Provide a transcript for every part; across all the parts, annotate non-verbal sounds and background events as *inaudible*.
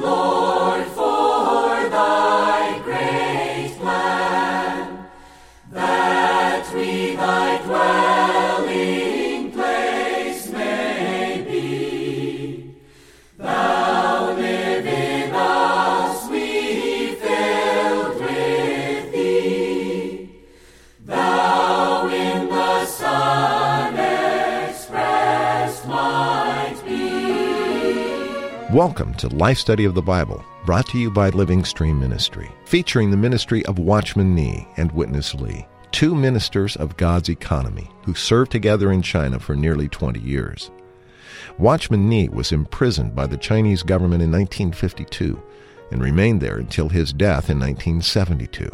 Lord, Welcome to Life Study of the Bible, brought to you by Living Stream Ministry, featuring the ministry of Watchman Nee and Witness Lee, two ministers of God's economy who served together in China for nearly 20 years. Watchman Nee was imprisoned by the Chinese government in 1952 and remained there until his death in 1972.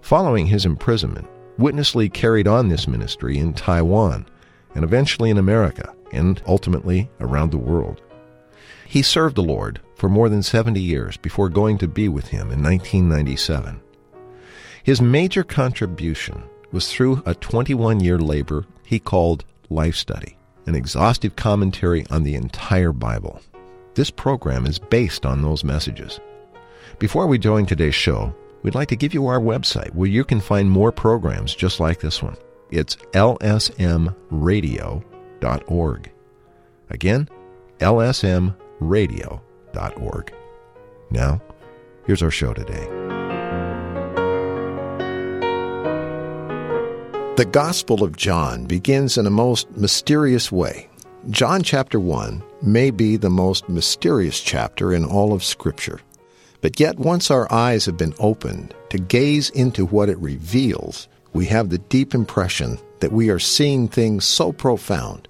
Following his imprisonment, Witness Lee carried on this ministry in Taiwan and eventually in America and ultimately around the world. He served the Lord for more than 70 years before going to be with him in 1997. His major contribution was through a 21 year labor he called Life Study, an exhaustive commentary on the entire Bible. This program is based on those messages. Before we join today's show, we'd like to give you our website where you can find more programs just like this one. It's lsmradio.org. Again, lsmradio.org. Now, here's our show today. The Gospel of John begins in a most mysterious way. John chapter 1 may be the most mysterious chapter in all of Scripture. But yet, once our eyes have been opened to gaze into what it reveals, we have the deep impression that we are seeing things so profound,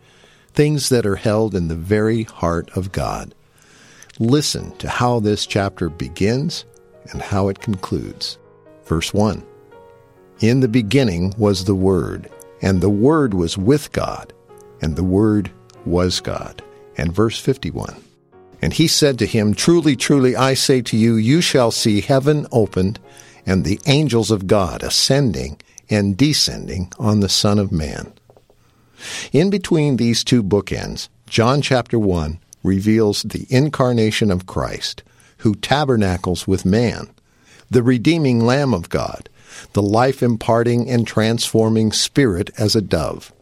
things that are held in the very heart of God. Listen to how this chapter begins and how it concludes. Verse 1 In the beginning was the Word, and the Word was with God, and the Word was God. And verse 51 And he said to him, Truly, truly, I say to you, you shall see heaven opened, and the angels of God ascending and descending on the Son of Man. In between these two bookends, John chapter 1 reveals the incarnation of Christ, who tabernacles with man, the redeeming Lamb of God, the life imparting and transforming Spirit as a dove,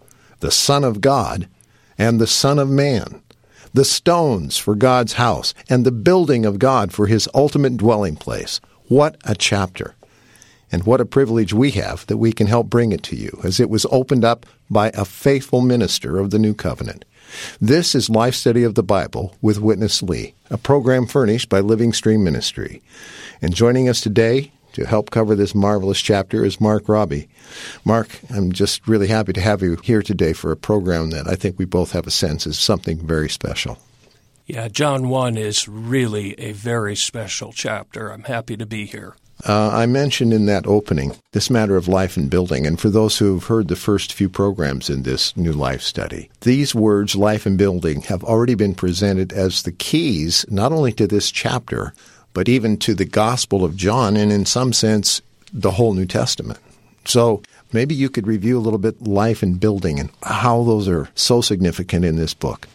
the Son of God, and the Son of Man, the stones for God's house, and the building of God for his ultimate dwelling place. What a chapter! And what a privilege we have that we can help bring it to you, as it was opened up by a faithful minister of the New Covenant. This is Life Study of the Bible with Witness Lee, a program furnished by Living Stream Ministry. And joining us today to help cover this marvelous chapter is Mark Robbie. Mark, I'm just really happy to have you here today for a program that I think we both have a sense is something very special. Yeah, John 1 is really a very special chapter. I'm happy to be here. Uh, I mentioned in that opening this matter of life and building, and for those who have heard the first few programs in this new life study, these words, life and building, have already been presented as the keys not only to this chapter, but even to the Gospel of John, and in some sense, the whole New Testament. So maybe you could review a little bit life and building and how those are so significant in this book.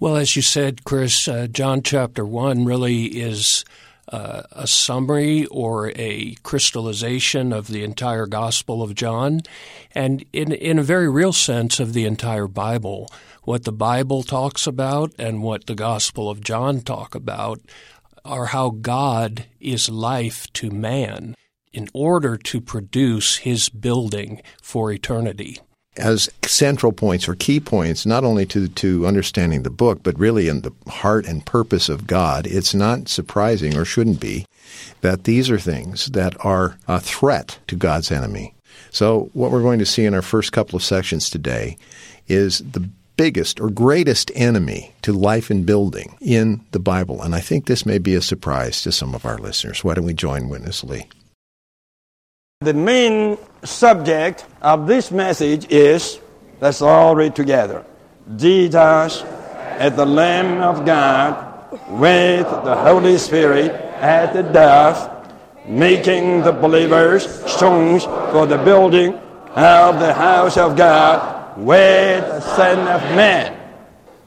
Well, as you said, Chris, uh, John chapter 1 really is uh, a summary or a crystallization of the entire Gospel of John, and in, in a very real sense of the entire Bible. What the Bible talks about and what the Gospel of John talk about are how God is life to man in order to produce his building for eternity as central points or key points, not only to, to understanding the book, but really in the heart and purpose of God, it's not surprising or shouldn't be that these are things that are a threat to God's enemy. So, what we're going to see in our first couple of sections today is the biggest or greatest enemy to life and building in the Bible. And I think this may be a surprise to some of our listeners. Why don't we join Witness Lee? The main subject of this message is let's all read together Jesus as the Lamb of God with the Holy Spirit at the dove, making the believers stones for the building of the house of God with the Son of Man.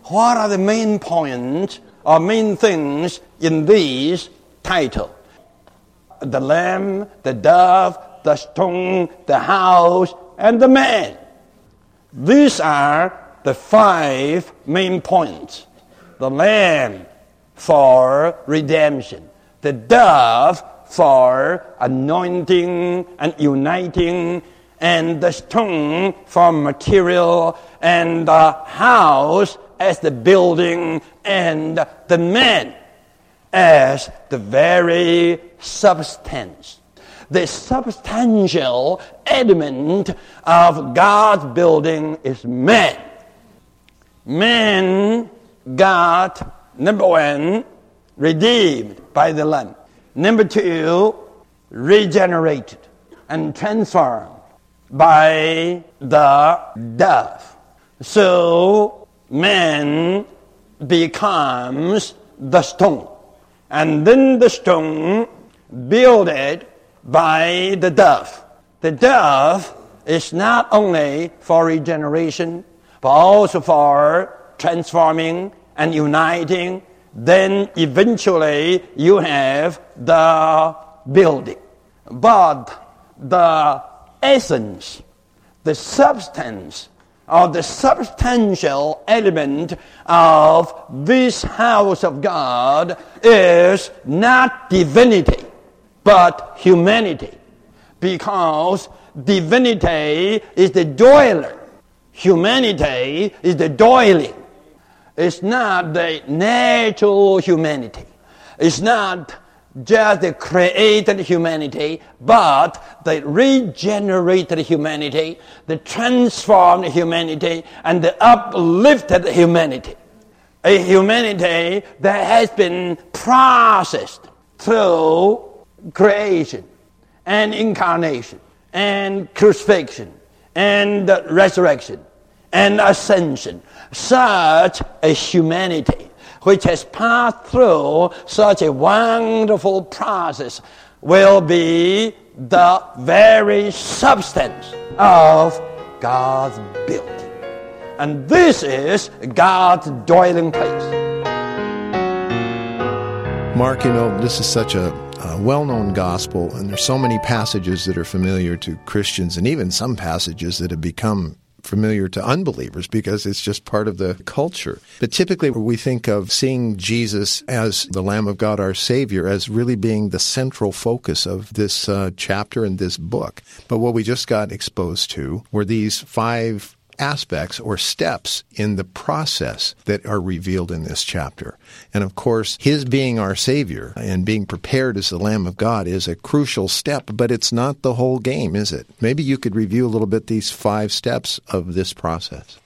What are the main points or main things in this title the lamb, the dove, the stone, the house, and the man. These are the five main points. The lamb for redemption, the dove for anointing and uniting, and the stone for material, and the house as the building, and the man as the very substance. The substantial element of God's building is man. Man got, number one, redeemed by the Lamb. Number two, regenerated and transformed by the dove. So man becomes the stone. And then the stone builded by the dove. The dove is not only for regeneration, but also for transforming and uniting. Then eventually you have the building. But the essence, the substance, or the substantial element of this house of God is not divinity, but humanity. Because divinity is the dweller, humanity is the dwelling. It's not the natural humanity. It's not just the created humanity, but the regenerated humanity, the transformed humanity, and the uplifted humanity. A humanity that has been processed through creation and incarnation and crucifixion and resurrection and ascension. Such a humanity which has passed through such a wonderful process will be the very substance of God's building. And this is God's dwelling place. Mark, you know, this is such a, well known gospel, and there's so many passages that are familiar to Christians, and even some passages that have become familiar to unbelievers because it's just part of the culture. But typically, we think of seeing Jesus as the Lamb of God, our Savior, as really being the central focus of this uh, chapter and this book. But what we just got exposed to were these five aspects or steps in the process that are revealed in this chapter. And of course, His being our Savior and being prepared as the Lamb of God is a crucial step, but it's not the whole game, is it? Maybe you could review a little bit these five steps of this process.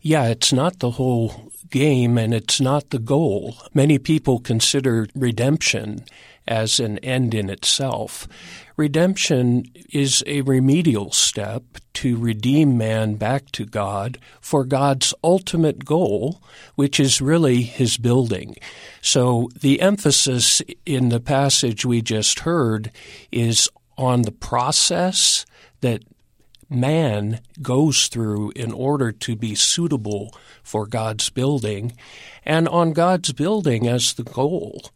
Yeah, it's not the whole game and it's not the goal. Many people consider redemption as an end in itself. Redemption is a remedial step to redeem man back to God for God's ultimate goal, which is really his building. So the emphasis in the passage we just heard is on the process that man goes through in order to be suitable for God's building and on God's building as the goal.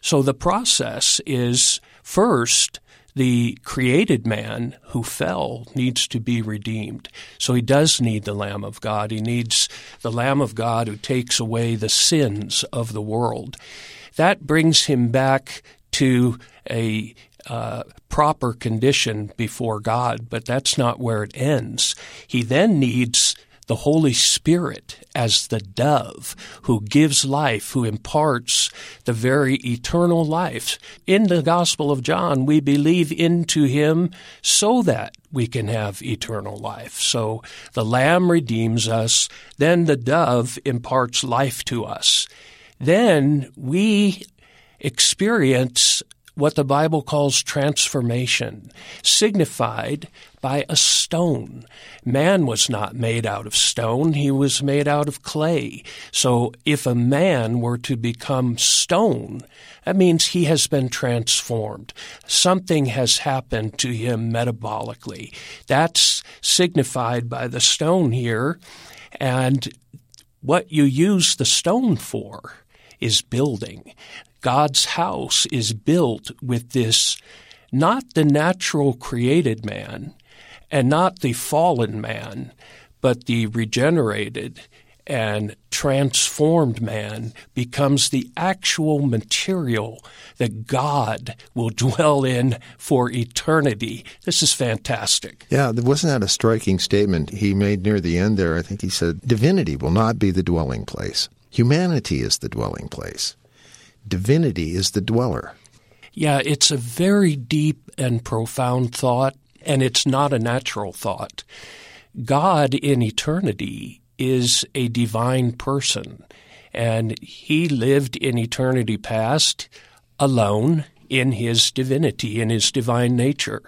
So the process is first the created man who fell needs to be redeemed. So he does need the Lamb of God. He needs the Lamb of God who takes away the sins of the world. That brings him back to a uh, proper condition before God, but that's not where it ends. He then needs the Holy Spirit as the dove who gives life, who imparts the very eternal life. In the Gospel of John, we believe into him so that we can have eternal life. So the Lamb redeems us, then the dove imparts life to us. Then we experience what the Bible calls transformation, signified by a stone. Man was not made out of stone, he was made out of clay. So if a man were to become stone, that means he has been transformed. Something has happened to him metabolically. That's signified by the stone here. And what you use the stone for is building. God's house is built with this not the natural created man and not the fallen man, but the regenerated and transformed man becomes the actual material that God will *laughs* dwell in for eternity. This is fantastic. Yeah, wasn't that a striking statement he made near the end there? I think he said, Divinity will not be the dwelling place. Humanity is the dwelling place. Divinity is the dweller. Yeah, it's a very deep and profound thought, and it's not a natural thought. God in eternity is a divine person, and he lived in eternity past alone in his divinity, in his divine nature.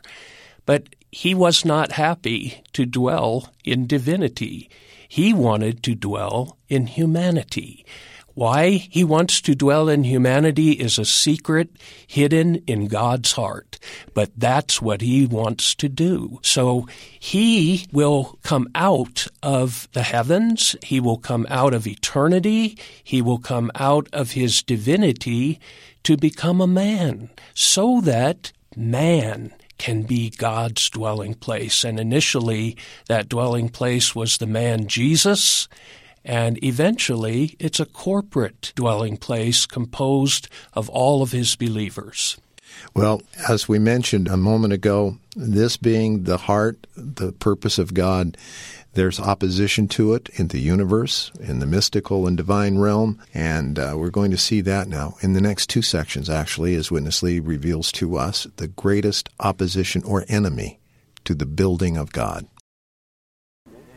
But he was not happy to dwell in divinity. He wanted to dwell in humanity. Why he wants to dwell in humanity is a secret hidden in God's heart, but that's what he wants to do. So he will come out of the heavens, he will come out of eternity, he will come out of his divinity to become a man, so that man can be God's dwelling place. And initially, that dwelling place was the man Jesus. And eventually, it's a corporate dwelling place composed of all of his believers. Well, as we mentioned a moment ago, this being the heart, the purpose of God, there's opposition to it in the universe, in the mystical and divine realm, and uh, we're going to see that now in the next two sections, actually, as Witness Lee reveals to us the greatest opposition or enemy to the building of God.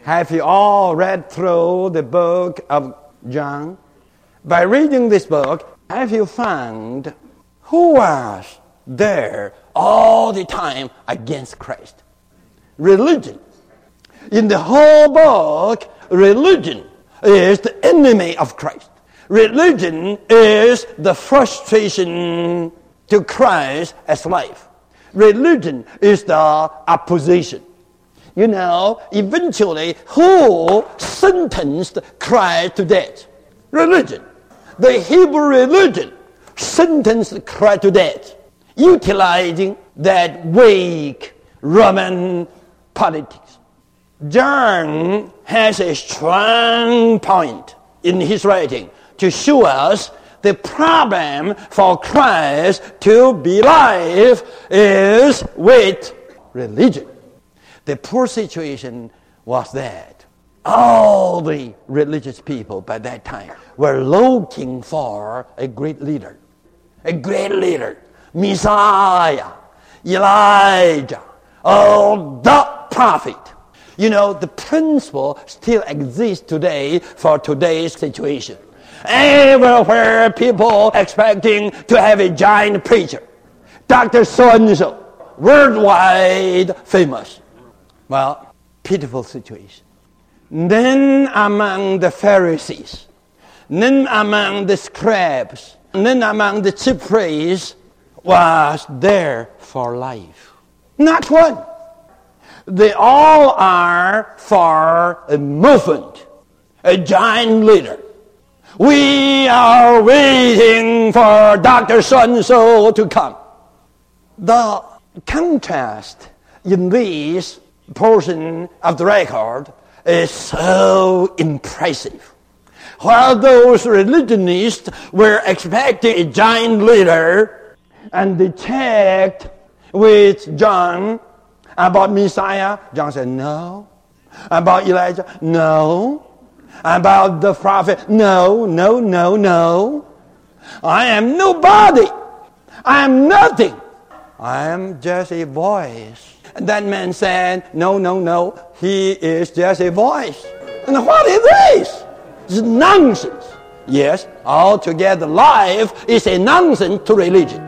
Have you all read through the book of John? By reading this book, have you found who was there all the time against Christ? Religion. In the whole book, religion is the enemy of Christ. Religion is the frustration to Christ as life. Religion is the opposition. You know, eventually, who sentenced Christ to death? Religion. The Hebrew religion sentenced Christ to death, utilizing that weak Roman politics. John has a strong point in his writing to show us the problem for Christ to be alive is with religion. The poor situation was that all the religious people by that time were looking for a great leader, a great leader, Messiah, Elijah, oh, the prophet. You know, the principle still exists today for today's situation. Everywhere people expecting to have a giant preacher, Dr. So-and-so, worldwide famous. Well, pitiful situation. Then among the Pharisees, then among the scribes, then among the chief priests was there for life. Not one. They all are for a movement, a giant leader. We are waiting for Dr. So-and-so to come. The contrast in these portion of the record is so impressive. While those religionists were expecting a giant leader, and they checked with John about Messiah, John said, no. About Elijah, no. About the prophet, no, no, no, no. I am nobody. I am nothing. I am just a voice and that man said, No, no, no, he is just a voice. And what is this? It's nonsense. Yes, altogether life is a nonsense to religion.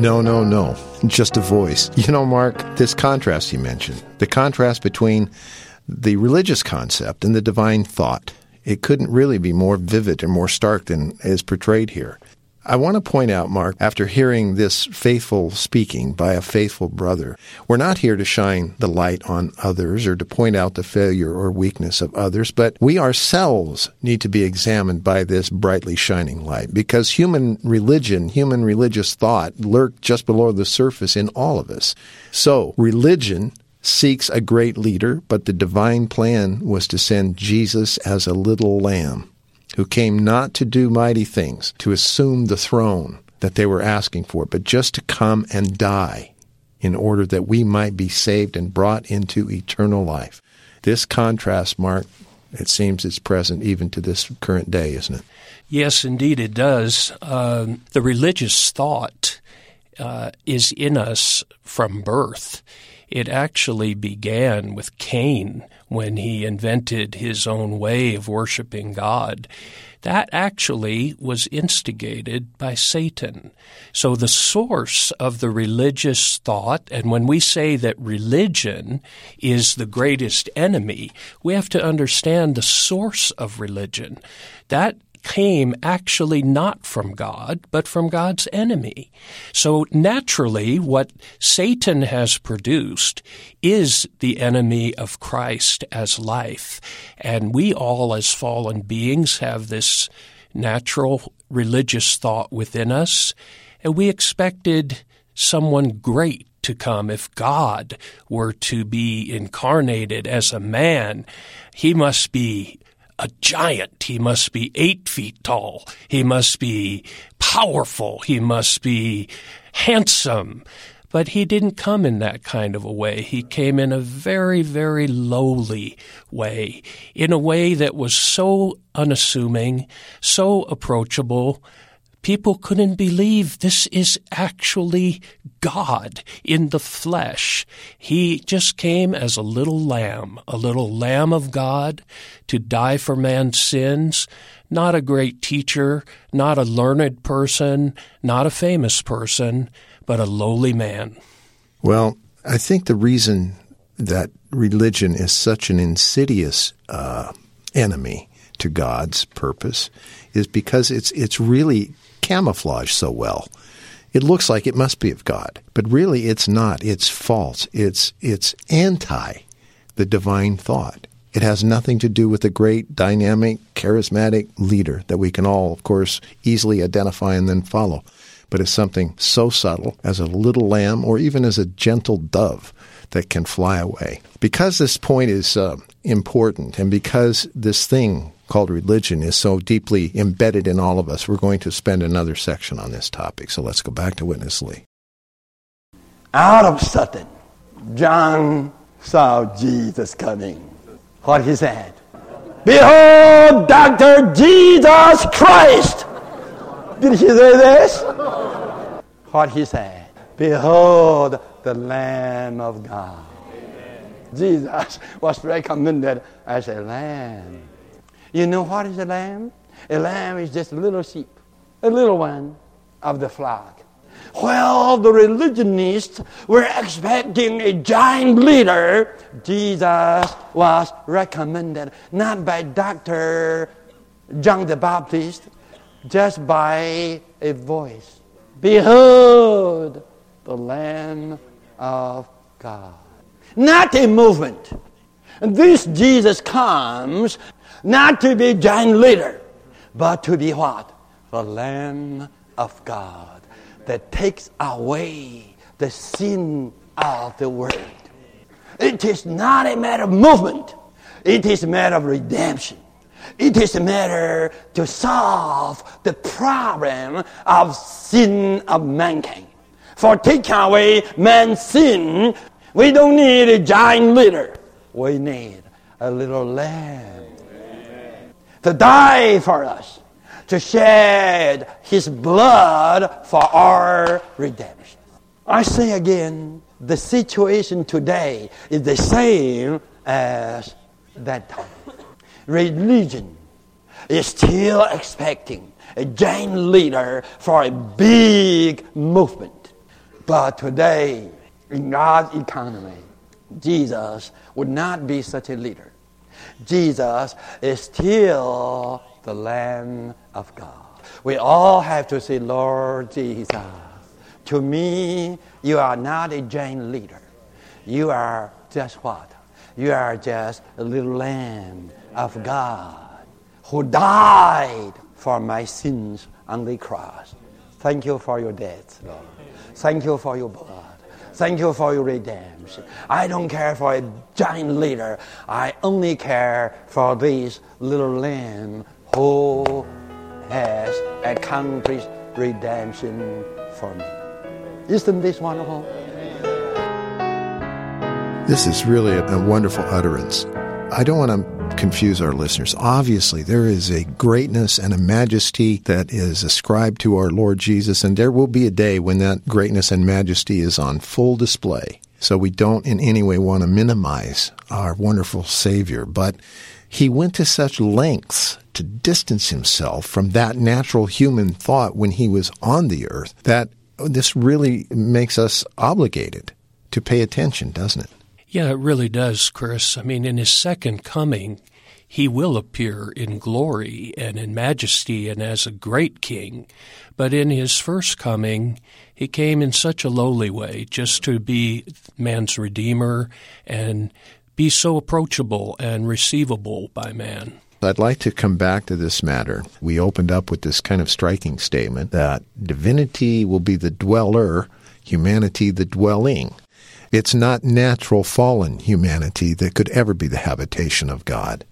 No, no, no. Just a voice. You know, Mark, this contrast you mentioned, the contrast between the religious concept and the divine thought, it couldn't really be more vivid and more stark than is portrayed here. I want to point out, Mark, after hearing this faithful speaking by a faithful brother, we're not here to shine the light on others or to point out the failure or weakness of others, but we ourselves need to be examined by this brightly shining light because human religion, human religious thought lurk just below the surface in all of us. So, religion seeks a great leader, but the divine plan was to send Jesus as a little lamb who came not to do mighty things, to assume the throne that they were asking for, but just to come and die in order that we might be saved and brought into eternal life. This contrast, Mark, it seems it's present even to this current day, isn't it? Yes, indeed it does. Uh, the religious thought uh, is in us from birth. It actually began with Cain when he invented his own way of worshiping God. That actually was instigated by Satan. So the source of the religious thought, and when we say that religion is the greatest enemy, we have to understand the source of religion. That came actually not from God, but from God's enemy. So naturally, what Satan has produced is the enemy of Christ as life. And we all, as fallen beings, have this natural religious thought within us. And we expected someone great to come. If God were to be incarnated as a man, he must be a giant. He must be eight feet tall. He must be powerful. He must be handsome. But he didn't come in that kind of a way. He came in a very, very lowly way, in a way that was so unassuming, so approachable, people couldn't believe this is actually God in the flesh. He just came as a little lamb, a little lamb of God to die for man's sins. Not a great teacher, not a learned person, not a famous person, but a lowly man. Well, I think the reason that religion is such an insidious uh, enemy to God's purpose is because it's it's really camouflaged so well. It looks like it must be of God, but really it's not. It's false. It's it's anti the divine thought. It has nothing to do with the great, dynamic, charismatic leader that we can all, of course, easily identify and then follow. But it's something so subtle as a little lamb or even as a gentle dove that can fly away. Because this point is uh, important and because this thing called religion is so deeply embedded in all of us, we're going to spend another section on this topic. So let's go back to Witness Lee. Out of sudden, John saw Jesus coming. What he said? Behold, Dr. Jesus Christ! Did he say this? What he said? Behold, the Lamb of God. Jesus was recommended as a lamb. You know what is a lamb? A lamb is just a little sheep, a little one of the flock. Well, the religionists were expecting a giant leader. Jesus was recommended not by Dr. John the Baptist, just by a voice. Behold, the Lamb of God. Not a movement. And this Jesus comes not to be giant leader, but to be what? The Lamb of God that takes away the sin of the world. It is not a matter of movement. It is a matter of redemption. It is a matter to solve the problem of sin of mankind. For taking away man's sin, we don't need a giant leader. We need a little lamb to die for us, to shed his blood for our redemption. I say again, the situation today is the same as that time. Religion is still expecting a giant leader for a big movement. But today, in God's economy, Jesus would not be such a leader. Jesus is still the Lamb of God. We all have to say, Lord Jesus, to me, you are not a giant leader. You are just what? You are just a little lamb of God who died for my sins on the cross. Thank you for your death, Lord. Thank you for your blood. Thank you for your redemption. I don't care for a giant leader. I only care for this little lamb who has accomplished redemption for me. Isn't this wonderful? This is really a, a wonderful utterance. I don't want to confuse our listeners. Obviously, there is a greatness and a majesty that is ascribed to our Lord Jesus, and there will be a day when that greatness and majesty is on full display. So we don't in any way want to minimize our wonderful Savior, but he went to such lengths to distance himself from that natural human thought when he was on the earth that this really makes us obligated to pay attention, doesn't it? Yeah, it really does, Chris. I mean, in his second coming, he will appear in glory and in majesty and as a great king. But in his first coming, he came in such a lowly way, just to be man's redeemer and be so approachable and receivable by man. I'd like to come back to this matter. We opened up with this kind of striking statement that divinity will be the dweller, humanity the dwelling. It's not natural fallen humanity that could ever be the habitation of God.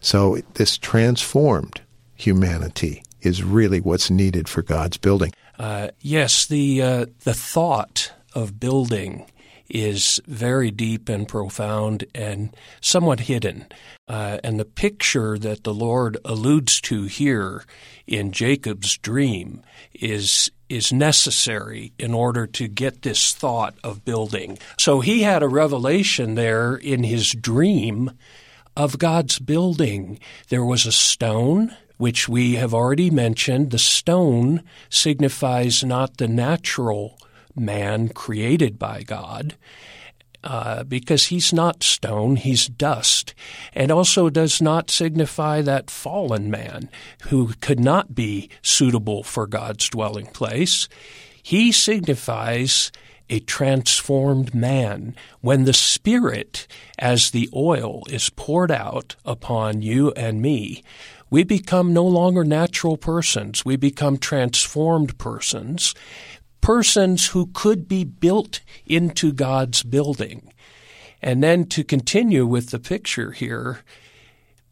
So this transformed humanity is really what's needed for God's building. Uh, yes, the uh, the thought of building is very deep and profound and somewhat hidden. Uh, and the picture that the Lord alludes to here in Jacob's dream is is necessary in order to get this thought of building. So he had a revelation there in his dream of God's building. There was a stone, which we have already mentioned. The stone signifies not the natural man created by God. Uh, because he's not stone, he's dust, and also does not signify that fallen man who could not be suitable for God's dwelling place. He signifies a transformed man when the Spirit, as the oil, is poured out upon you and me. We become no longer natural persons. We become transformed persons persons who could be built into God's building. And then to continue with the picture here,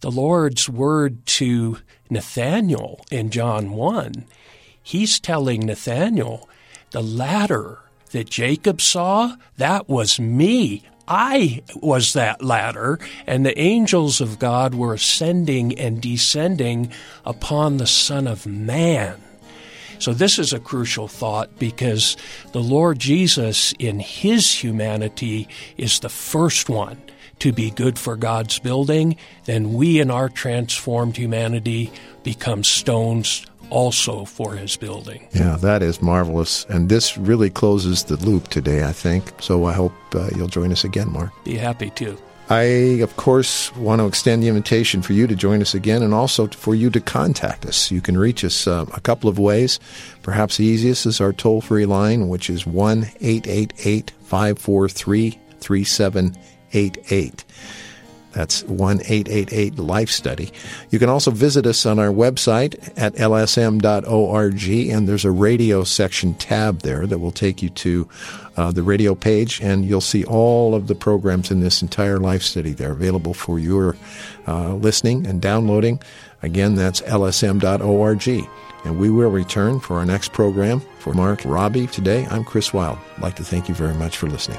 the Lord's word to Nathanael in John 1, he's telling Nathanael, the ladder that Jacob saw, that was me. I was that ladder, and the angels of God were ascending and descending upon the Son of Man. So, this is a crucial thought because the Lord Jesus, in his humanity, is the first one to be good for God's building. Then we, in our transformed humanity, become stones also for his building. Yeah, that is marvelous. And this really closes the loop today, I think. So I hope uh, you'll join us again, Mark. Be happy to. I, of course, want to extend the invitation for you to join us again and also for you to contact us. You can reach us uh, a couple of ways. Perhaps the easiest is our toll free line, which is 1 888 543 3788. That's 1 888 Life Study. You can also visit us on our website at lsm.org, and there's a radio section tab there that will take you to uh, the radio page, and you'll see all of the programs in this entire Life Study. They're available for your uh, listening and downloading. Again, that's lsm.org. And we will return for our next program. For Mark Robbie today, I'm Chris Wild. I'd like to thank you very much for listening.